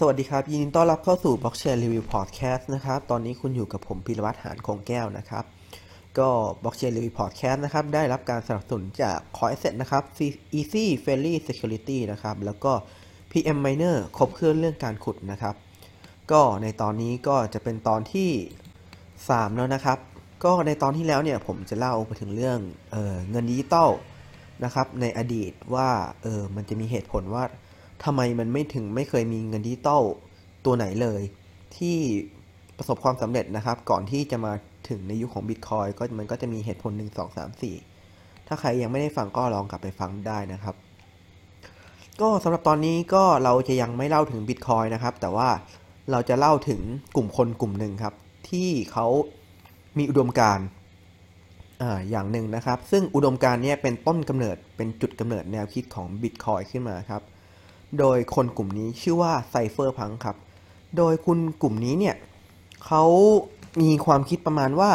สวัสดีครับ ยินดีต้อนรับเข้าสู่ Blockchain Review Podcast นะครับ ตอนนี้คุณอยู่กับผมพิรวัตรหานคงแก้วนะครับ ก็ Blockchain Review Podcast นะครับ ได้รับการสนับสนุนจาก Coinset นะครับ Easy Friendly Security นะครับ แล้วก็ PM Miner ครบเครื่องเรื่องการขุดนะครับ ก็ในตอนนี้ก็จะเป็นตอนที่ 3 แล้วนะครับ ก็ในตอนที่แล้วเนี่ยผมจะเล่าไปถึงเรื่องเออเงินดิจิตอลนะครับในอดีตว่าเออมันจะมีเหตุผลว่า ทำไมมันไม่ถึงไม่เคยมีเงินดิจิตอลตัวไหนเลย ที่ประสบความสำเร็จนะครับ ก่อนที่จะมาถึงในยุคขของ Bitcoin ก็มันก็จะมีเหตุผล 1 2 3 4 ถ้าใครยังไม่ได้ฟังก็ลองกลับไปฟังได้นะครับ ก็สำหรับตอนนี้ก็เราจะยังไม่เล่าถึง Bitcoin นะครับ แต่ว่าเราจะเล่าถึงกลุ่มคนกลุ่มหนึ่งครับ ที่เขามีอุดมการณ์อย่างหนึ่งนะครับ ซึ่งอุดมการณ์นี้เป็นต้นกำเนิดเป็นจุดกำเนิดแนวคิดของ Bitcoin ขึ้นมาครับ โดยคนกลุ่มนี้ชื่อว่า Cypherpunk ครับ โดยคนกลุ่มนี้เนี่ยเขามีความคิดประมาณว่า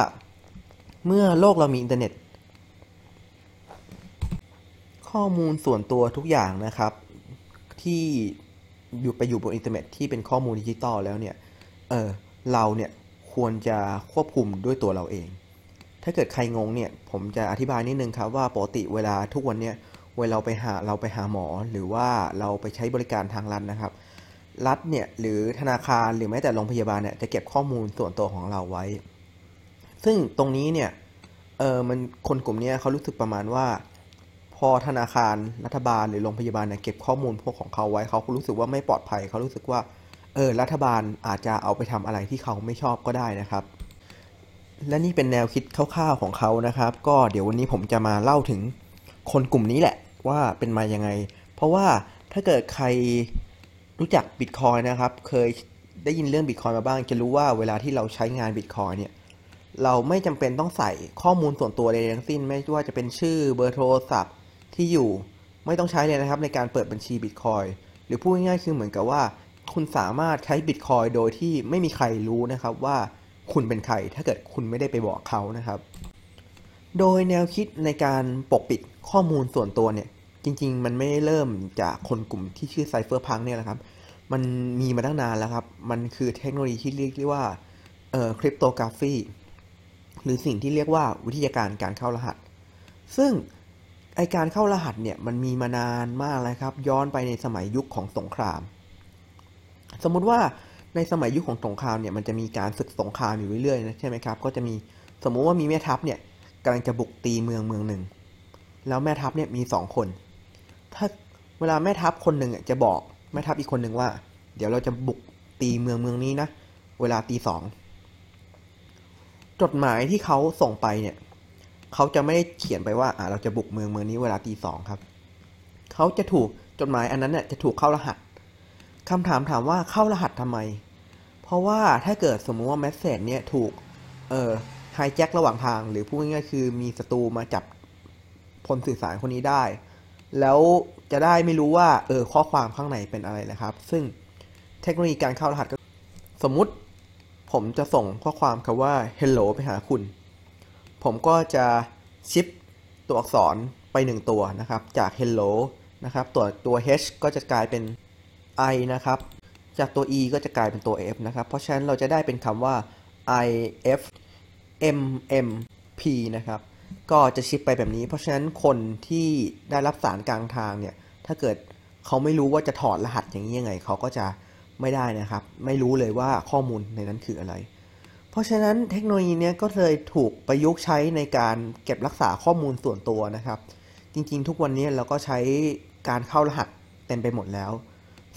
เมื่อโลกเรามีอินเทอร์เน็ต ข้อมูลส่วนตัวทุกอย่างนะครับ ที่อยู่ไปอยู่บนอินเทอร์เน็ตที่เป็นข้อมูลดิจิตอลแล้วเนี่ย เออเราเนี่ยควรจะควบคุมด้วยตัวเราเอง ถ้าเกิดใครงงเนี่ย ผมจะอธิบายนิดนึงครับว่าปกติเวลาทุกวันเนี่ย เวลาไปหาเราไปหาหมอหรือว่าเราไปใช้บริการทางรัฐนะครับ รัฐเนี่ยหรือธนาคารหรือแม้แต่โรงพยาบาลเนี่ยจะเก็บข้อมูลส่วนตัวของเราไว้ ซึ่งตรงนี้เนี่ยเออมันคนกลุ่มนี้เขารู้สึกประมาณว่า พอธนาคารรัฐบาลหรือโรงพยาบาลเนี่ยเก็บข้อมูลพวกของเขาไว้เขารู้สึกว่าไม่ปลอดภัยเขารู้สึกว่าเออรัฐบาลอาจจะเอาไปทำอะไรที่เขาไม่ชอบก็ได้นะครับ และนี่เป็นแนวคิดคร่าวๆของเขานะครับ ก็เดี๋ยววันนี้ผมจะมาเล่าถึงคนกลุ่มนี้แหละ ว่าเป็นมายังไง เพราะว่าถ้าเกิดใครรู้จักบิตคอยนะครับ เคยได้ยินเรื่องบิตคอยมาบ้าง จะรู้ว่าเวลาที่เราใช้งานบิตคอยเนี่ย เราไม่จำเป็นต้องใส่ข้อมูลส่วนตัวใดทั้งสิ้น ไม่ว่าจะเป็นชื่อเบอร์โทรศัพท์ที่อยู่ ไม่ต้องใช้เลยนะครับ ในการเปิดบัญชีบิตคอยหรือพูดง่ายๆคือเหมือนกับว่า คุณสามารถใช้บิตคอยโดยที่ไม่มีใครรู้นะครับว่าคุณเป็นใคร ถ้าเกิดคุณไม่ได้ไปบอกเขานะครับ โดยแนวคิดในการปกปิดข้อมูลส่วนตัวเนี่ย จริง ๆ มันไม่ได้เริ่มจากคนกลุ่มที่ชื่อไซเฟอร์พังเนี่ยแหละครับ มันมีมาตั้งนานแล้วครับ มันคือเทคโนโลยีที่เรียกว่าเอ่อคริปโตกราฟีหรือสิ่งที่เรียกว่าวิทยาการการเข้ารหัส ซึ่งไอการเข้ารหัสเนี่ยมันมีมานานมากแล้วครับ ย้อนไปในสมัยยุคของสงคราม สมมุติว่าในสมัยยุคของสงครามเนี่ยมันจะมีการศึกสงครามอยู่เรื่อยๆนะใช่ไหมครับ ก็จะมีสมมุติว่ามีแม่ทัพเนี่ย กำลังจะบุกตีเมืองเมืองหนึ่ง แล้วแม่ทัพเนี่ยมีสองคน ถ้าเวลาแม่ทัพคนหนึ่งจะบอกแม่ทัพอีกคนหนึ่งว่า เดี๋ยวเราจะบุกตีเมืองเมืองนี้นะ เวลาตีสองจดหมายที่เขาส่งไปเนี่ยเขาจะไม่ได้เขียนไปว่าอ่าเราจะบุกเมืองเมืองนี้เวลาตีสองครับเขาจะถูกจดหมายอันนั้นเนี่ยจะถูกเข้ารหัสคำถามถามว่าเข้ารหัสทำไม เพราะว่าถ้าเกิดสมมุติว่าแมสเซจเนี่ยถูกเออ ไฮแจ็คระหว่างทาง หรือพูดง่ายๆคือมีศัตรูมาจับพลสื่อสารคนนี้ได้ แล้วจะได้ไม่รู้ว่าเออข้อความข้างในเป็นอะไรนะครับ ซึ่งเทคโนโลยีการเข้ารหัสก็สมมุติผมจะส่งข้อความคำว่า hello ไปหาคุณ ผมก็จะชิปตัวอักษรไปหนึ่งตัวนะครับ จาก hello นะครับตัวตัว h ก็จะกลายเป็น i นะครับ จากตัว e ก็จะกลายเป็นตัว f นะครับ เพราะฉะนั้นเราจะได้เป็นคำว่า if m m p นะครับ ก็จะชิปไปแบบนี้ เพราะฉะนั้นคนที่ได้รับสารกลางทางเนี่ย ถ้าเกิดเขาไม่รู้ว่าจะถอดรหัสอย่างนี้ยังไง เขาก็จะไม่ได้นะครับ ไม่รู้เลยว่าข้อมูลในนั้นคืออะไร เพราะฉะนั้นเทคโนโลยีนี้ก็เลยถูกประยุกต์ใช้ในการเก็บรักษาข้อมูลส่วนตัวนะครับ จริงๆ ทุกวันนี้เราก็ใช้การเข้ารหัสเต็มไปหมดแล้ว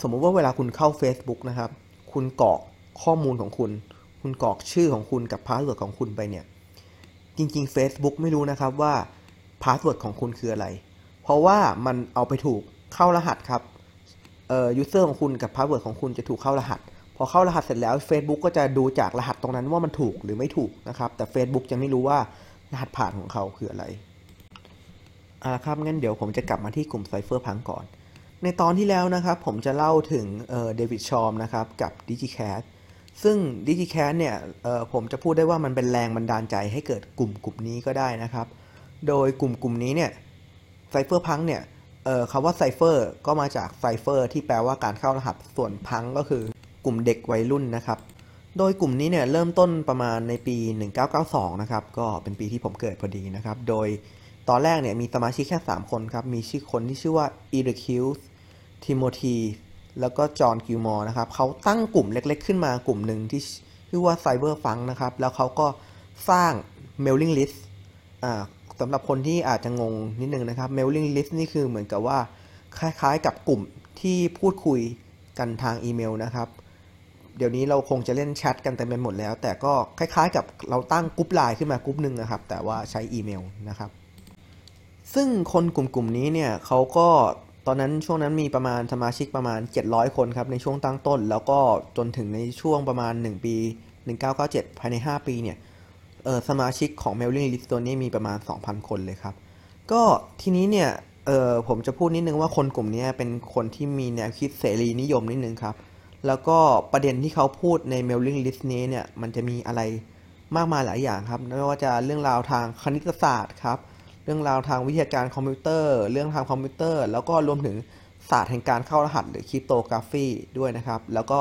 สมมุติว่าเวลาคุณเข้า Facebook นะครับ คุณกรอกข้อมูลของคุณ คุณกรอกชื่อของคุณกับ password ของคุณไปเนี่ย จริงๆ Facebook ไม่รู้นะครับว่าpassword ของคุณคืออะไร เพราะว่ามันเอาไปถูกเข้ารหัสครับ เอ่อ user ของคุณกับ password ของคุณจะถูกเข้ารหัส พอเข้ารหัสเสร็จแล้ว Facebook ก็จะดูจากรหัสตรงนั้นว่ามันถูกหรือไม่ถูกนะครับ แต่ Facebook จะไม่รู้ว่ารหัสผ่านของเขาคืออะไรอ่าครับงั้นเดี๋ยวผมจะกลับมาที่กลุ่ม Cypherpunk ก่อน ในตอนที่แล้วนะครับผมจะเล่าถึง David Chaum นะครับกับ DigiCash ซึ่ง DigiCash เนี่ยผมจะพูดได้ว่ามันเป็นแรงบันดาลใจให้เกิดกลุ่มกลุ่มนี้ก็ได้นะครับ โดยกลุ่มกลุ่มนี้เนี่ย Cypherpunk เนี่ยคำว่า Cypher ก็มาจาก cipher ที่แปลว่าการเข้ารหัสส่วนพังก็คือกลุ่มเด็กวัยรุ่นนะครับ โดยกลุ่มนี้เนี่ยเริ่มต้นประมาณในปี 1992 นะครับ ก็เป็นปีที่ผมเกิดพอดีนะครับ โดยตอนแรกเนี่ยมีสมาชิกแค่ 3 คนครับ มีชื่อคนที่ชื่อว่า Eric Hughes Timothy แล้วก็จอห์นกิลมอร์นะครับเขาตั้งกลุ่มเล็กๆ ขึ้นมากลุ่มหนึ่งที่ชื่อว่าไซเบอร์ฟังนะครับ แล้วเขาก็สร้าง mailing list สำหรับคนที่อาจจะงงนิดนึงนะครับ mailing list นี่คือเหมือนกับว่าคล้ายๆกับกลุ่มที่พูดคุยกันทางอีเมลนะครับ เดี๋ยวนี้เราคงจะเล่นแชทกันเต็มไปหมดแล้ว แต่ก็คล้ายๆกับเราตั้งกลุ่มไลน์ขึ้นมากลุ่มหนึ่งนะครับ แต่ว่าใช้อีเมลนะครับ ซึ่งคนกลุ่มๆนี้เนี่ยเขาก็ ตอนนั้นช่วงนั้นมีประมาณสมาชิกประมาณ 700 คนครับในช่วงตั้งต้น แล้วก็จนถึงในช่วงประมาณ 1 ปี 1997 ภายใน 5 ปีเนี่ยเออสมาชิกของ mailing list ตัวนี้มีประมาณ 2,000 คนเลยครับ ก็ทีนี้เนี่ยเออผมจะพูดนิดนึงว่าคนกลุ่มนี้เป็นคนที่มีแนวคิดเสรีนิยมนิดนึงครับ แล้วก็ประเด็นที่เขาพูดใน mailing list นี้เนี่ยมันจะมีอะไรมากมายหลายอย่างครับไม่ว่าจะเรื่องราวทางคณิตศาสตร์ครับ เรื่องราวทางวิทยาการคอมพิวเตอร์ เรื่องทางคอมพิวเตอร์ แล้วก็รวมถึงศาสตร์แห่งการเข้ารหัสหรือ cryptography ด้วยนะครับ แล้วก็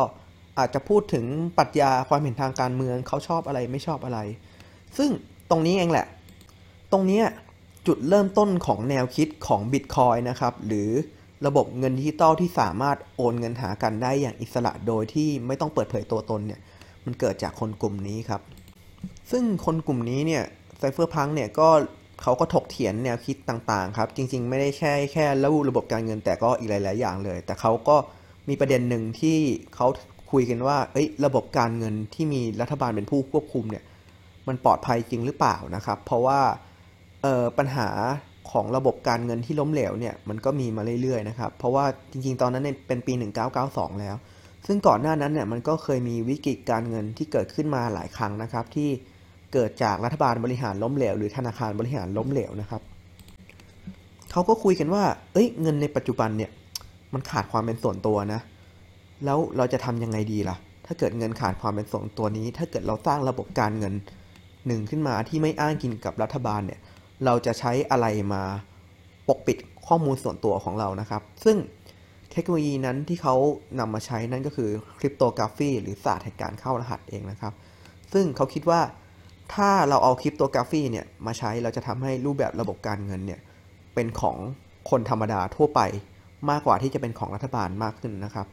อาจจะพูดถึงปรัชญาความเห็นทางการเมืองเขาชอบอะไรไม่ชอบอะไร ซึ่งตรงนี้เองแหละ ตรงนี้จุดเริ่มต้นของแนวคิดของ Bitcoin นะครับ หรือระบบเงินดิจิตอลที่สามารถโอนเงินหากันได้อย่างอิสระโดยที่ไม่ต้องเปิดเผยตัวตนเนี่ย มันเกิดจากคนกลุ่มนี้ครับ ซึ่งคนกลุ่มนี้เนี่ยไซเฟอร์พังเนี่ยก็ เขาก็ถกเถียงแนวคิดต่างๆครับ จริงๆ ไม่ได้แค่แค่ระบบระบบการเงินแต่ก็อีกหลาย ๆ อย่างเลย แต่เขาก็มีประเด็นหนึ่งที่เขาคุยกันว่า เอ้ย ระบบการเงินที่มีรัฐบาลเป็นผู้ควบคุมเนี่ย มันปลอดภัยจริงหรือเปล่านะครับ เพราะว่าเอ่อปัญหาของระบบการเงินที่ล้มเหลวเนี่ยมันก็มีมาเรื่อยๆนะครับ เพราะว่าจริงๆ ตอนนั้นเป็นปี 1992 แล้ว ซึ่งก่อนหน้านั้นเนี่ยมันก็เคยมีวิกฤตการเงินที่เกิดขึ้นมาหลายครั้งนะครับที่ เกิดจากรัฐบาลบริหารล้มเหลวหรือธนาคารบริหารล้มเหลวนะครับเขาก็คุยกันว่า เอ้ยเงินในปัจจุบันเนี่ยมันขาดความเป็นส่วนตัวนะ แล้วเราจะทำยังไงดีล่ะ ถ้าเกิดเงินขาดความเป็นส่วนตัวนี้ ถ้าเกิดเราสร้างระบบการเงินหนึ่งขึ้นมาที่ไม่อ้างกินกับรัฐบาลเนี่ย เราจะใช้อะไรมาปกปิดข้อมูลส่วนตัวของเรานะครับ ซึ่งเทคโนโลยีนั้นที่เขานำมาใช้นั่นก็คือ cryptography หรือศาสตร์แห่งการเข้ารหัสเองนะครับ ซึ่งเขาคิดว่า ถ้าเราเอา cryptography เนี่ยมาใช้เราจะทำให้รูปแบบระบบการเงินเนี่ยเป็นของคนธรรมดาทั่วไปมากกว่าที่จะเป็นของรัฐบาลมากขึ้นนะครับ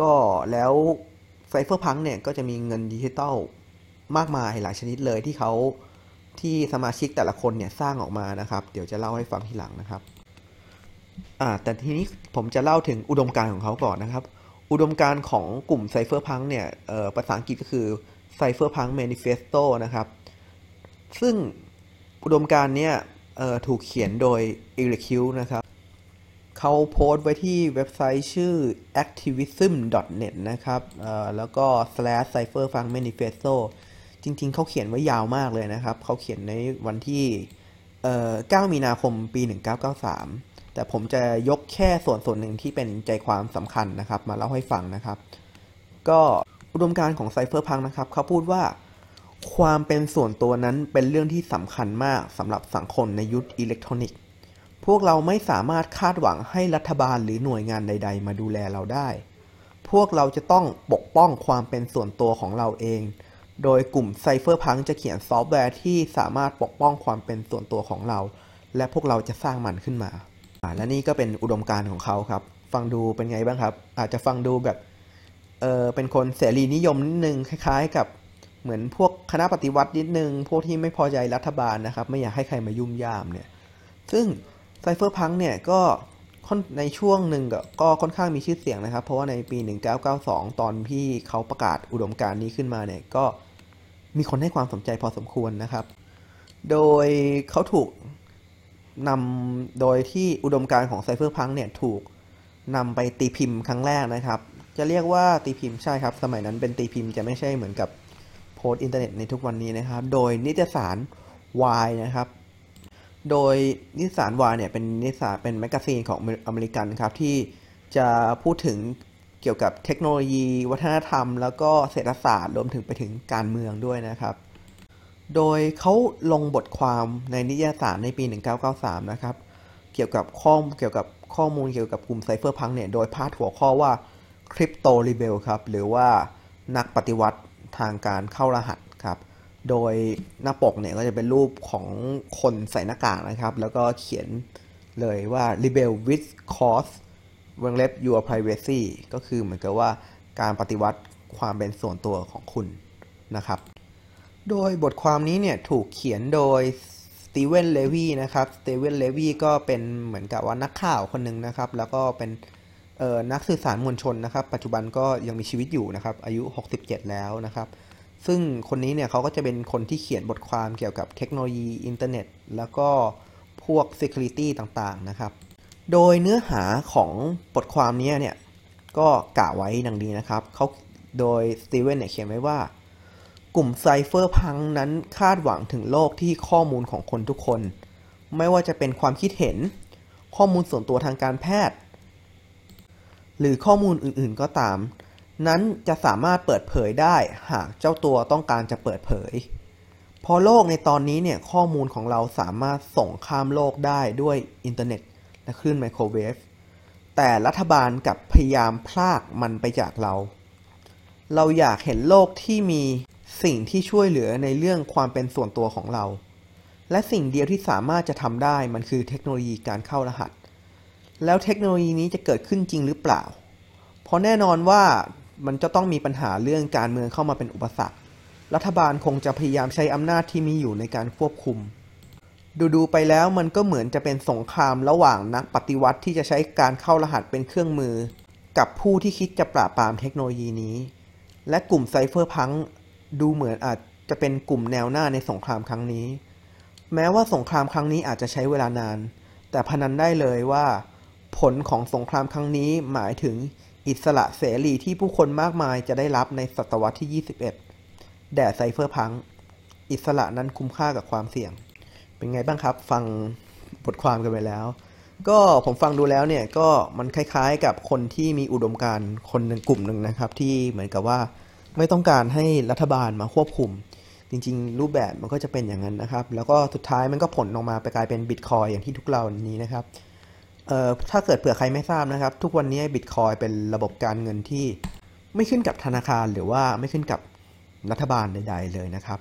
ก็แล้ว Cypherpunk เนี่ยก็จะมีเงินดิจิตอลมากมายหลายชนิดเลยที่เขาที่สมาชิกแต่ละคนเนี่ยสร้างออกมานะครับ เดี๋ยวจะเล่าให้ฟังทีหลังนะครับอ่าแต่ทีนี้ผมจะเล่าถึงอุดมการของเขาก่อนนะครับ อุดมการของกลุ่มไซเฟอร์พังเนี่ยภาษาอังกฤษก็คือ Cypherpunk Manifesto นะครับ ซึ่งอุดมการณ์เนี่ยถูกเขียนโดย e r i c u นะครับเขาโพสต์ไว้ที่เว็บไซต์ชื่อ activism.net นะครับแล้วก็ slash cypherpunk manifesto จริงๆ เขาเขียนไว้ยาวมากเลยนะครับ เขาเขียนในวันที่ 9 มีนาคมปี 1993 แต่ผมจะยกแค่ส่วนส่วนหนึ่งที่เป็นใจความสำคัญนะครับ มาเล่าให้ฟังนะครับ ก็อุดมการณ์ของไซเฟอร์พังนะครับ เขาพูดว่า ความเป็นส่วนตัวนั้นเป็นเรื่องที่สำคัญมากสำหรับสังคมในยุคอิเล็กทรอนิกส์ พวกเราไม่สามารถคาดหวังให้รัฐบาลหรือหน่วยงานใด ๆ มาดูแลเราได้ พวกเราจะต้องปกป้องความเป็นส่วนตัวของเราเอง โดยกลุ่ม Cypherpunk จะเขียนซอฟต์แวร์ที่สามารถปกป้องความเป็นส่วนตัวของเรา และพวกเราจะสร้างมันขึ้นมา และนี่ก็เป็นอุดมการณ์ของเขาครับ ฟังดูเป็นไงบ้างครับ อาจจะฟังดูแบบ เออเป็นคนเสรีนิยมนิดนึงคล้าย ๆ กับ เหมือนพวกคณะปฏิวัตินิดนึง พวกที่ไม่พอใจรัฐบาลนะครับ ไม่อยากให้ใครมายุ่มย่ามเนี่ย ซึ่ง Cypherpunk เนี่ยก็ในช่วงหนึ่งก็ก็ค่อนข้างมีชื่อเสียงนะครับ เพราะว่าในปี 1992 ตอนที่เขาประกาศอุดมการณ์นี้ขึ้นมาเนี่ยก็มีคนให้ความสนใจพอสมควรนะครับ โดยเขาถูกนำโดยที่อุดมการณ์ของ Cypherpunk เนี่ยถูกนำไปตีพิมพ์ครั้งแรกนะครับ จะเรียกว่าตีพิมพ์ใช่ครับ สมัยนั้นเป็นตีพิมพ์จะไม่ใช่เหมือนกับ โพสต์อินเทอร์เน็ตในทุกวันนี้นะครับ โดยนิตยสาร Wired นะครับ โดยนิตยสาร Y เนี่ยเป็นนิตยสารเป็น magazine ของอเมริกันครับที่จะพูดถึงเกี่ยวกับเทคโนโลยี วัฒนธรรม แล้วก็เศรษฐศาสตร์รวมถึงไปถึงการเมืองด้วยนะครับ โดยเขาลงบทความในนิตยสารในปี 1993 นะครับ เกี่ยวกับข้อมเกี่ยวกับข้อมูลเกี่ยวกับกลุ่ม Cypherpunk เนี่ย โดยพาดหัวข้อว่า Crypto Rebel ครับ หรือว่านักปฏิวัติ ทางการเข้ารหัสครับ โดยหน้าปกเนี่ยก็จะเป็นรูปของคนใส่หน้ากากนะครับ แล้วก็เขียนเลยว่า rebel with cause วงเล็บ your privacy ก็คือเหมือนกับว่าการปฏิวัติความเป็นส่วนตัวของคุณนะครับ โดยบทความนี้เนี่ยถูกเขียนโดยสตีเวนเลวีนะครับ สตีเวนเลวีก็เป็นเหมือนกับว่านักข่าวคนหนึ่งนะครับ แล้วก็เป็น นักสื่อสารมวลชนนะครับ ปัจจุบันก็ยังมีชีวิตอยู่นะครับ อายุ 67 แล้วนะครับ ซึ่งคนนี้เนี่ยเขาก็จะเป็นคนที่เขียนบทความเกี่ยวกับเทคโนโลยีอินเทอร์เน็ต แล้วก็พวก Security ต่างๆนะครับ โดยเนื้อหาของบทความนี้เนี่ยก็กล่าวไว้ดังนี้นะครับเขาโดย Steven เนี่ยเขียนไว้ว่า กลุ่ม Cypherpunk นั้นคาดหวังถึงโลกที่ข้อมูลของคนทุกคน ไม่ว่าจะเป็นความคิดเห็น ข้อมูลส่วนตัวทางการแพทย์ หรือข้อมูลอื่นๆก็ตาม นั้นจะสามารถเปิดเผยได้หากเจ้าตัวต้องการจะเปิดเผยพราะโลกในตอนนี้เนี่ยข้อมูลของเราสามารถส่งข้ามโลกได้ด้วยอินเทอร์เน็ตและคลื่นไมโครเวฟแต่รัฐบาลกับพยายามพลากมันไปจากเรา เราอยากเห็นโลกที่มีสิ่งที่ช่วยเหลือในเรื่องความเป็นส่วนตัวของเรา และสิ่งเดียวที่สามารถจะทำได้มันคือเทคโนโลยีการเข้ารหัส แล้วเทคโนโลยีนี้จะเกิดขึ้นจริงหรือเปล่า เพราะแน่นอนว่ามันจะต้องมีปัญหาเรื่องการเมืองเข้ามาเป็นอุปสรรค รัฐบาลคงจะพยายามใช้อำนาจที่มีอยู่ในการควบคุม ดูๆไปแล้วมันก็เหมือนจะเป็นสงครามระหว่างนักปฏิวัติที่จะใช้การเข้ารหัสเป็นเครื่องมือ กับผู้ที่คิดจะปราบปรามเทคโนโลยีนี้ และกลุ่ม Cypherpunk ดูเหมือนอาจจะเป็นกลุ่มแนวหน้าในสงครามครั้งนี้ แม้ว่าสงครามครั้งนี้อาจจะใช้เวลานาน แต่พนันได้เลยว่า ผลของสงครามครั้งนี้หมายถึงอิสระเสรีที่ผู้คนมากมายจะได้รับในศตวรรษที่ 21 แด่ Cypherpunk อิสระนั้นคุ้มค่ากับความเสี่ยง เป็นไงบ้างครับ ฟังบทความกันไปแล้ว ก็ผมฟังดูแล้วเนี่ยก็มันคล้ายๆกับคนที่มีอุดมการณ์คนหนึ่งกลุ่มหนึ่งนะครับ ที่เหมือนกับว่าไม่ต้องการให้รัฐบาลมาควบคุม จริงๆ รูปแบบมันก็จะเป็นอย่างนั้นนะครับ แล้วก็สุดท้ายมันก็ผลออกมาไปกลายเป็นบิตคอยอย่างที่ทุกเรานี้นะครับ เอ่อถ้าเกิดเผื่อใครไม่ทราบนะครับ ทุกวันนี้บิตคอยเป็นระบบการเงินที่ไม่ขึ้นกับธนาคารหรือว่าไม่ขึ้นกับรัฐบาลใด ๆ เลยนะครับ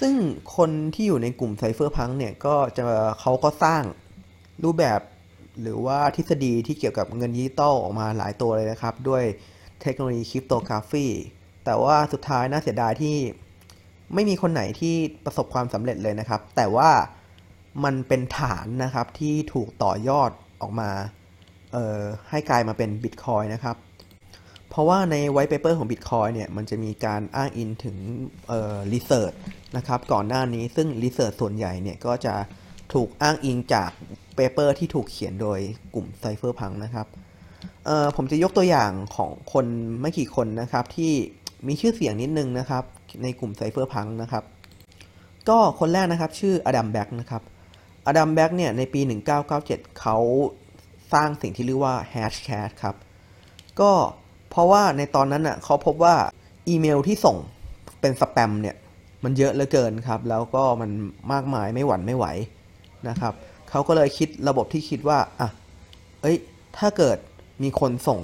ซึ่งคนที่อยู่ในกลุ่ม Cypherpunk เนี่ยก็จะเขาก็สร้างรูปแบบหรือว่าทฤษฎีที่เกี่ยวกับเงินดิจิตอลออกมาหลายตัวเลยนะครับ ด้วยเทคโนโลยี cryptography แต่ว่าสุดท้ายน่าเสียดายที่ไม่มีคนไหนที่ประสบความสำเร็จเลยนะครับ แต่ว่ามันเป็นฐานนะครับที่ถูกต่อยอด ออกมาให้กลายมาเป็นบิตคอยนะครับ เพราะว่าในไว t ์เปเปอร์ของ Bitcoin เนี่ย มันจะมีการอ้างอิงถึงresearch นะครับ ก่อนหน้านี้ซึ่ง research ส่วนใหญ่เนี่ย ก็จะถูกอ้างอิงจาก paper ที่ถูกเขียนโดยกลุ่ม Cypherpunk นะครับผมจะยกตัวอย่างของคนไม่กี่คนนะครับ ที่มีชื่อเสียงนิดนึงนะครับ ในกลุ่ม Cypherpunk นะครับ ก็คนแรกนะครับชื่อ Adam Back นะครับ Adam Back เนี่ยในปี 1997 เขาสร้างสิ่งที่เรียกว่า Hashcash ครับ ก็เพราะว่าในตอนนั้นน่ะเขาพบว่าอีเมลที่ส่งเป็นสแปมเนี่ยมันเยอะเหลือเกินครับ แล้วก็มันมากมายไม่หวั่นไม่ไหวนะครับเขาก็เลยคิดระบบที่คิดว่าอะเอ้ยถ้าเกิดมีคนส่ง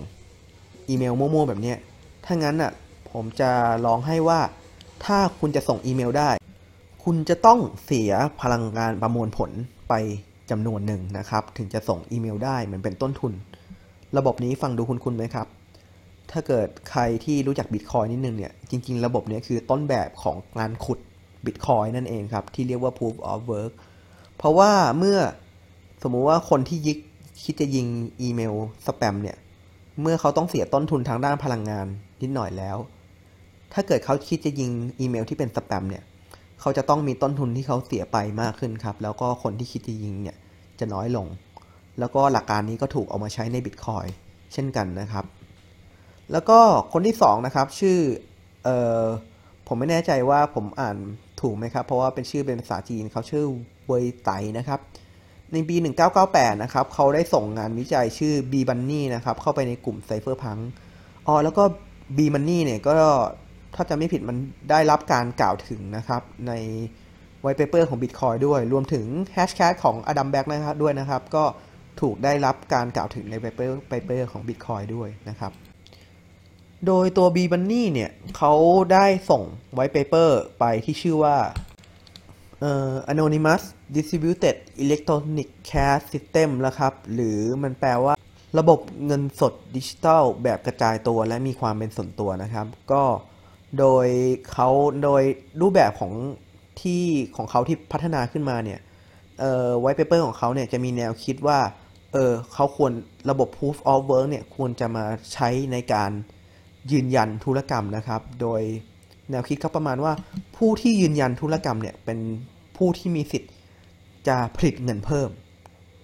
อีเมลมั่วๆแบบเนี้ยถ้างั้นน่ะผมจะลองให้ว่าถ้าคุณจะส่งอีเมลได้ คุณจะต้องเสียพลังงานประมวลผลไปจำนวนหนึ่งนะครับ ถึงจะส่งอีเมลได้เหมือนเป็นต้นทุน ระบบนี้ฟังดูคุ้นๆไหมครับ ถ้าเกิดใครที่รู้จักบิตคอยนิดนึงเนี่ย จริง ๆ ระบบนี้คือต้นแบบของการขุดบิตคอยนั่นเองครับ ที่เรียกว่า proof of work เพราะว่าเมื่อสมมุติว่าคนที่ยิกคิดจะยิงอีเมลสแปมเนี่ย เมื่อเขาต้องเสียต้นทุนทางด้านพลังงานนิดหน่อยแล้ว ถ้าเกิดเขาคิดจะยิงอีเมลที่เป็นสแปมเนี่ย เขาจะต้องมีต้นทุนที่เขาเสียไปมากขึ้นครับ แล้วก็คนที่คิดจะยิงเนี่ยจะน้อยลง แล้วก็หลักการนี้ก็ถูกเอามาใช้ในบิตคอยเช่นกันนะครับ แล้วก็คนที่สองนะครับชื่อเอ่อผมไม่แน่ใจว่าผมอ่านถูกไหมครับ เพราะว่าเป็นชื่อเป็นภาษาจีนเขาชื่อเวยไตนะครับ ในปี 1998 นะครับ เขาได้ส่งงานวิจัยชื่อ B Bunny นะครับ เข้าไปในกลุ่ม Cypherpunk อ๋อแล้วก็ B Money เนี่ยก็ ถ้าจะไม่ผิดมันได้รับการกล่าวถึงนะครับใน white paper ของ Bitcoin ด้วย รวมถึงแฮชแท็กของ Adam Back นะครับด้วยนะครับ ก็ถูกได้รับการกล่าวถึงใน paper paper ของ Bitcoin ด้วยนะครับ โดยตัว b b u n n y เนี่ยเขาได้ส่งไว้ paper ไปที่ชื่อว่าเอ่อ Anonymous Distributed Electronic Cash System นะครับ หรือมันแปลว่าระบบเงินสดดิจิทัลแบบกระจายตัวและมีความเป็นส่วนตัวนะครับ ก็ โดยเขาโดยรูปแบบของที่ของเขาที่พัฒนาขึ้นมาเนี่ยเอ่อ white paper ของเขาเนี่ยจะมีแนวคิดว่าเออเขาควรระบบ proof of work เนี่ยควรจะมาใช้ในการยืนยันธุรกรรมนะครับ โดยแนวคิดเขาประมาณว่าผู้ที่ยืนยันธุรกรรมเนี่ยเป็นผู้ที่มีสิทธิ์จะผลิตเงินเพิ่ม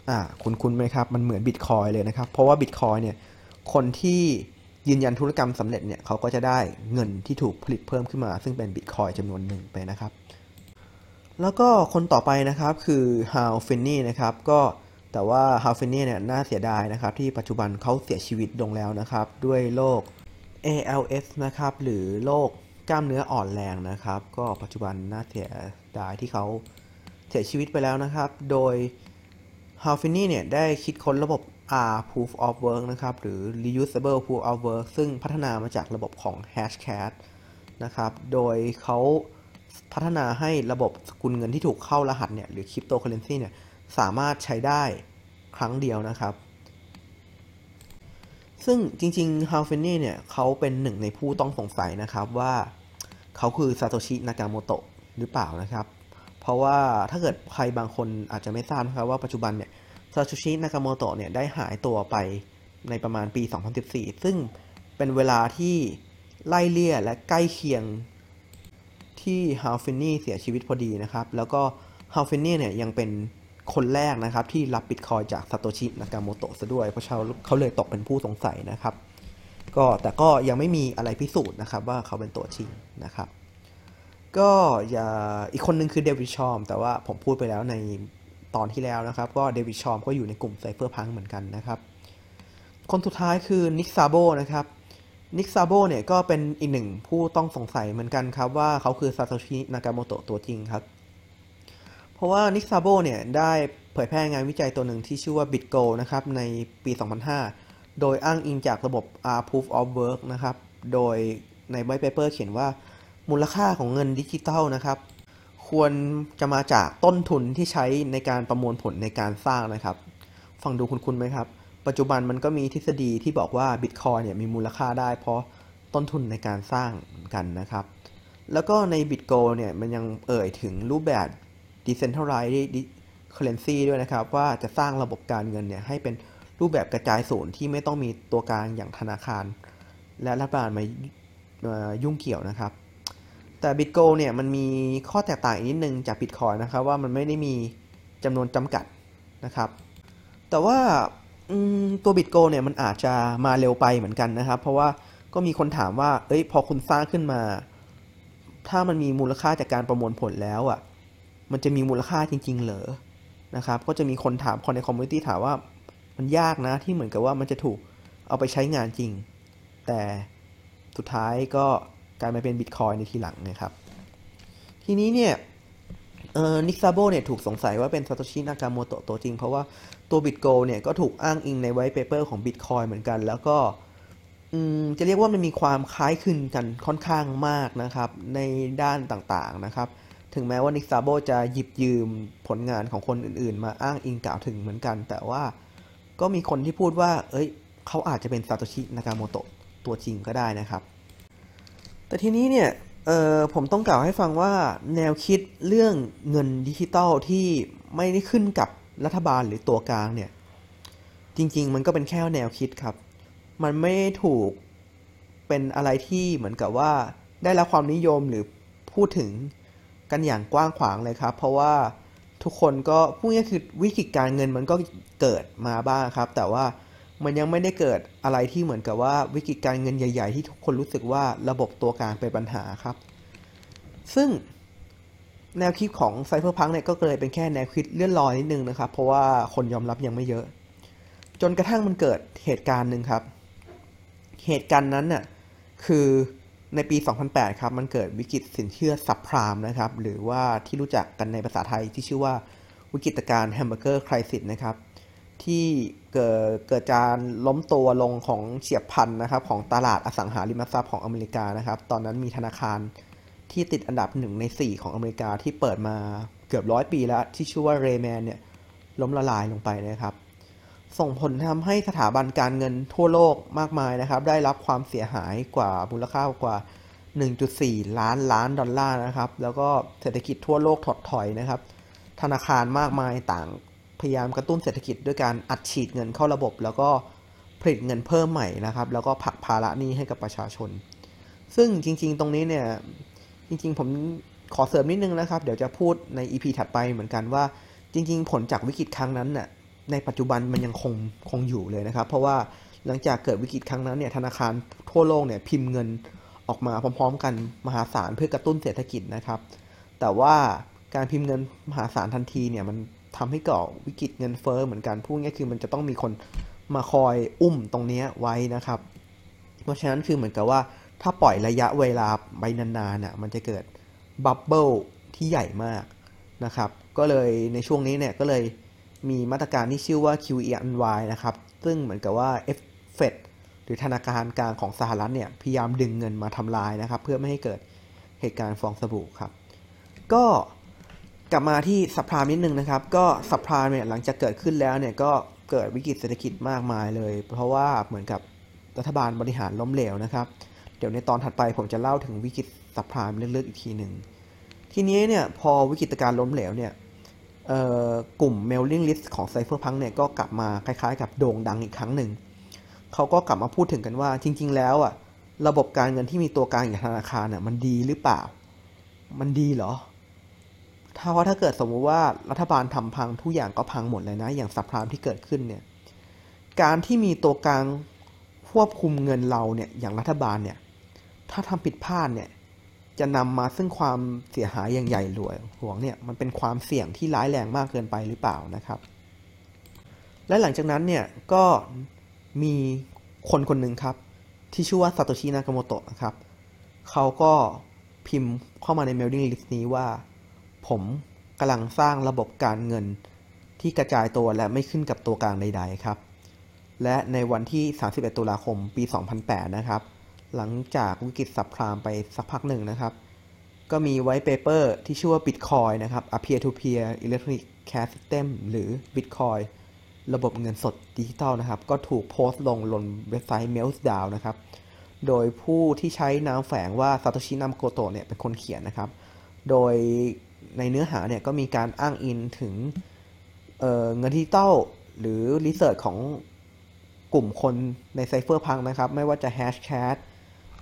อ่าคุ้นคุ้นไหมครับ มันเหมือนบิตคอยเลยนะครับ เพราะว่าบิตคอยเนี่ยคนที่ ยืนยันธุรกรรมสำเร็จเนี่ยเขาก็จะได้เงินที่ถูกผลิตเพิ่มขึ้นมา ซึ่งเป็นบิตคอยจำนวนหนึ่งไปนะครับ แล้วก็คนต่อไปนะครับคือ Hal Finney นะครับก็แต่ว่า Hal Finney เนี่ยน่าเสียดายนะครับ ที่ปัจจุบันเขาเสียชีวิตลงแล้วนะครับ ด้วยโรค ALS นะครับหรือโรคกล้ามเนื้ออ่อนแรงนะครับ ก็ปัจจุบันน่าเสียดายที่เขาเสียชีวิตไปแล้วนะครับ โดย h a l f i n y เนี่ยได้คิดค้นระบบ R Proof of Work นะครับ หรือ Reusable Proof of Work ซึ่งพัฒนามาจากระบบของ Hashcat นะครับ โดยเขาพัฒนาให้ระบบสกุลเงินที่ถูกเข้ารหัสเนี่ย หรือคริปโตเคอเรนซีเนี่ย สามารถใช้ได้ครั้งเดียวนะครับ ซึ่งจริงๆ h a l f i n y เนี่ยเขาเป็นหนึ่งในผู้ต้องสงสัยนะครับว่าเขาคือซาโตชิ นากาโมโตะหรือเปล่านะครับ เพราะว่าถ้าเกิดใครบางคนอาจจะไม่ทราบนะครับว่าปัจจุบันเนี่ย ซาโตชินากาโมโตะเนี่ยได้หายตัวไปในประมาณปี 2014 ซึ่งเป็นเวลาที่ไล่เลี่ยและใกล้เคียงที่ Hal Finney เสียชีวิตพอดีนะครับ แล้วก็ Hal Finney เนี่ยยังเป็นคนแรกนะครับที่รับบิตคอยจากซาโตชินากาโมโตะซะด้วย เพราะเขาเขาเลยตกเป็นผู้สงสัยนะครับ ก็แต่ก็ยังไม่มีอะไรพิสูจน์นะครับว่าเขาเป็นตัวจริงนะครับ ก็อย่าอีกคนนึงคือ David Chaum แต่ว่าผมพูดไปแล้วใน ตอนที่แล้วนะครับก็ David Chaum ก็อยู่ในกลุ่ม Cypherpunk เหมือนกันนะครับ คนสุดท้ายคือ Nick Szabo นะครับ Nick Szabo เนี่ยก็เป็นอีกหนึ่งผู้ต้องสงสัยเหมือนกันครับว่าเขาคือซาโตชินากาโมโตะตัวจริงครับ เพราะว่า Nick Szabo เนี่ยได้เผยแพร่งานวิจัยตัวหนึ่งที่ชื่อว่า Bit Gold นะครับในปี 2005 โดยอ้างอิงจากระบบ R Proof of Work นะครับ โดยใน white paper เขียนว่ามูลค่าของเงินดิจิทัลนะครับ ควรจะมาจากต้นทุนที่ใช้ในการประมวลผลในการสร้างนะครับ ฟังดูคุณคุณไหมครับ ปัจจุบันมันก็มีทฤษฎีที่บอกว่า Bitcoin เนี่ยมีมูลค่าได้ เพราะต้นทุนในการสร้างกันนะครับ แล้วก็ใน BitGo เนี่ยมันยังเอ่ยถึงรูปแบบ Decentralized Currency ด้วยนะครับ ว่าจะสร้างระบบการเงินเนี่ยให้เป็นรูปแบบกระจายศูนย์ที่ไม่ต้องมีตัวกลางอย่างธนาคาร และรัฐบาลมามายุ่งเกี่ยวนะครับ แต่ BitGo เนี่ยมันมีข้อแตกต่างอีกนิดนึงจาก Bitcoin นะครับว่ามันไม่ได้มีจำนวนจำกัดนะครับ แต่ว่าตัว BitGo เนี่ยมันอาจจะมาเร็วไปเหมือนกันนะครับ เพราะว่าก็มีคนถามว่า เอ้ยพอคุณสร้างขึ้นมา ถ้ามันมีมูลค่าจากการประมวลผลแล้วอะ มันจะมีมูลค่าจริง ๆ เหรอ นะครับ ก็จะมีคนถามคนใน community ถามว่า มันยากนะที่เหมือนกับว่ามันจะถูกเอาไปใช้งานจริง แต่สุดท้ายก็ กลายมาเป็นบิตคอยในทีหลังนะครับ ทีนี้เนี่ย Nick Szabo เนี่ยถูกสงสัยว่าเป็นซาโตชินากาโมโตะตัวจริง เพราะว่าตัว Bit Gold เนี่ยก็ถูกอ้างอิงใน white paper ของ Bitcoin เหมือนกัน แล้วก็จะเรียกว่ามันมีความคล้ายคลึงกันค่อนข้างมากนะครับ ในด้านต่างๆนะครับ ถึงแม้ว่านิกซาโบจะหยิบยืมผลงานของคนอื่นๆ มาอ้างอิงกล่าวถึงเหมือนกัน แต่ว่าก็มีคนที่พูดว่า เอ้ย เขาอาจจะเป็นซาโตชินากาโมโตะตัวจริงก็ได้นะครับ แต่ทีนี้เนี่ยผมต้องกล่าวให้ฟังว่าแนวคิดเรื่องเงินดิจิตอลที่ไม่ได้ขึ้นกับรัฐบาลหรือตัวกลางเนี่ย จริง ๆ มันก็เป็นแค่แนวคิดครับ มันไม่ถูกเป็นอะไรที่เหมือนกับว่าได้รับความนิยมหรือพูดถึงกันอย่างกว้างขวางเลยครับ เพราะว่าทุกคนก็พูดง่ายคือวิกฤตการเงินมันก็เกิดมาบ้างครับ แต่ว่า มันยังไม่ได้เกิดอะไรที่เหมือนกับว่าวิกฤตการเงินใหญ่ ๆ ที่ทุกคนรู้สึกว่าระบบตัวกลางเป็นปัญหาครับ ซึ่งแนวคิดของไซเฟอร์พังเนี่ยก็เลยเป็นแค่แนวคิดเลื่อนลอยนิดนึงนะครับ เพราะว่าคนยอมรับยังไม่เยอะ จนกระทั่งมันเกิดเหตุการณ์หนึ่งครับ เหตุการณ์นั้นน่ะคือในปี 2008 ครับ มันเกิดวิกฤตสินเชื่อซับพรามนะครับ หรือว่าที่รู้จักกันในภาษาไทยที่ชื่อว่าวิกฤตการแฮมเบอร์เกอร์คริสิสนะครับ ที่เกิดเกิดการล้มตัวลงของเฉียบพันนะครับของตลาดอสังหาริมทรัพย์ของอเมริกานะครับ ตอนนั้นมีธนาคารที่ติดอันดับหนึ่งใน 4 ของอเมริกาที่เปิดมาเกือบร้อยปีแล้ว ที่ชื่อว่าเรแมนเนี่ยล้มละลายลงไปนะครับ ส่งผลทำให้สถาบันการเงินทั่วโลกมากมายนะครับ ได้รับความเสียหายกว่ามูลค่ากว่า 1.4 ล้านล้านดอลลาร์นะครับ แล้วก็เศรษฐกิจทั่วโลกถดถอยนะครับ ธนาคารมากมายต่าง พยายามกระตุ้นเศรษฐกิจด้วยการอัดฉีดเงินเข้าระบบ แล้วก็ผลิตเงินเพิ่มใหม่นะครับ แล้วก็ผักภาระหนี้ให้กับประชาชน ซึ่งจริง ๆ ตรงนี้เนี่ยจริง ๆ ผมขอเสริมนิดนึงนะครับ เดี๋ยวจะพูดใน EP ถัดไปเหมือนกันว่าจริง ๆ ผลจากวิกฤตครั้งนั้นน่ะในปัจจุบันมันยังคงคงอยู่เลยนะครับ เพราะว่าหลังจากเกิดวิกฤตครั้งนั้นเนี่ยธนาคารทั่วโลกเนี่ยพิมพ์เงินออกมาพร้อม ๆ กันมหาศาลเพื่อกระตุ้นเศรษฐกิจนะครับ แต่ว่าการพิมพ์เงินมหาศาลทันทีเนี่ยมัน ทำให้เกิดวิกฤตเงินเฟ้อเหมือนกันพูดง่ายคือมันจะต้องมีคนมาคอยอุ้มตรงนี้ไว้นะครับ เพราะฉะนั้นคือเหมือนกับว่าถ้าปล่อยระยะเวลาไปนานๆน่ะมันจะเกิดบับเบิลที่ใหญ่มากนะครับ ก็เลยในช่วงนี้เนี่ยก็เลยมีมาตรการที่ชื่อว่า QE&Y นะครับ ซึ่งเหมือนกับว่า Fed หรือธนาคารกลางของสหรัฐเนี่ยพยายามดึงเงินมาทำลายนะครับ เพื่อไม่ให้เกิดเหตุการณ์ฟองสบู่ครับ ก็ กลับมาที่สัพพามนิดนึงนะครับ ก็สัพพามเนี่ยหลังจากเกิดขึ้นแล้วเนี่ยก็เกิดวิกฤตเศรษฐกิจมากมายเลย เพราะว่าเหมือนกับรัฐบาลบริหารล้มเหลวนะครับ เดี๋ยวในตอนถัดไปผมจะเล่าถึงวิกฤตสัพพามลึกๆอีกทีหนึ่งทีนี้เนี่ยพอวิกฤตการล้มเหลวเนี่ยกลุ่ม mailing list ของไซเฟอร์พังเนี่ยก็กลับมาคล้ายๆ กับโด่งดังอีกครั้งหนึ่ง เขาก็กลับมาพูดถึงกันว่า จริง ๆ แล้วอะระบบการเงินที่มีตัวกลางอย่างธนาคารน่ะมันดีหรือเปล่า มันดีเหรอ ถ้าว่าถ้าเกิดสมมุติว่ารัฐบาลทำพังทุกอย่างก็พังหมดเลยนะ อย่างสับพรามที่เกิดขึ้นเนี่ย การที่มีตัวกลางควบคุมเงินเราเนี่ย อย่างรัฐบาลเนี่ย ถ้าทำผิดพลาดเนี่ย จะนำมาซึ่งความเสียหายอย่างใหญ่หลวงหวงเนี่ย มันเป็นความเสี่ยงที่ร้ายแรงมากเกินไปหรือเปล่านะครับ และหลังจากนั้นเนี่ย ก็มีคนคนหนึ่งครับ ที่ชื่อว่าซาโตชิ นากาโมโตะนะครับ เขาก็พิมพ์เข้ามาใน mailing list นี้ว่า ผมกำลังสร้างระบบการเงินที่กระจายตัวและไม่ขึ้นกับตัวกลางใด ๆ ครับ และในวันที่ 31 ตุลาคม ปี 2008 นะครับ หลังจากวิกฤต subprime ไปสักพักหนึ่งนะครับ ก็มี white paper ที่ชื่อว่า Bitcoin นะครับ a peer to peer electronic cash system หรือ Bitcoin ระบบเงินสดดิจิตอลนะครับ ก็ถูกโพสต์ลงบนเว็บไซต์ metzdowd นะครับ โดยผู้ที่ใช้นามแฝงว่าซาโตชินากาโมโตะเนี่ยเป็นคนเขียนนะครับ โดย ในเนื้อหาเนี่ยก็มีการอ้างอิงถึงเงินดิจิตอลหรือ research ของกลุ่มคนใน Cypherpunk นะครับ ไม่ว่าจะ Hashcash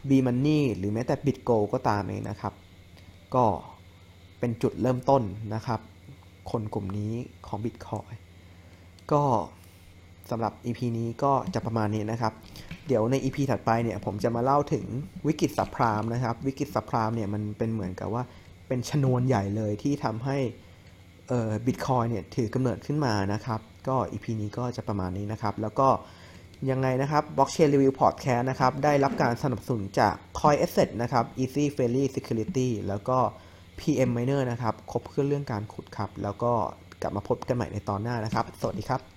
b-money หรือแม้แต่ Bit Gold ก็ตามเองนะครับ ก็เป็นจุดเริ่มต้นนะครับ คนกลุ่มนี้ของ Bitcoin ก็สำหรับ EP นี้ก็จะประมาณนี้นะครับ เดี๋ยวใน EP ถัดไปเนี่ยผมจะมาเล่าถึงวิกฤตสัพพรามนะครับ วิกฤตสัพพรามเนี่ยมันเป็นเหมือนกับว่า เป็นชนวนใหญ่เลยที่ทำให้เอ่อบิตคอยเนี่ยถือกำเนิดขึ้นมานะครับ ก็ EP นี้ก็จะประมาณนี้นะครับ แล้วก็ยังไงนะครับ Blockchain Review Podcast นะครับ ได้รับการสนับสนุนจาก Coin Asset นะครับ Easy Fairly Security แล้วก็ PM Miner นะครับ ครบเครื่องเรื่องการขุดครับ แล้วก็กลับมาพบกันใหม่ในตอนหน้านะครับ สวัสดีครับ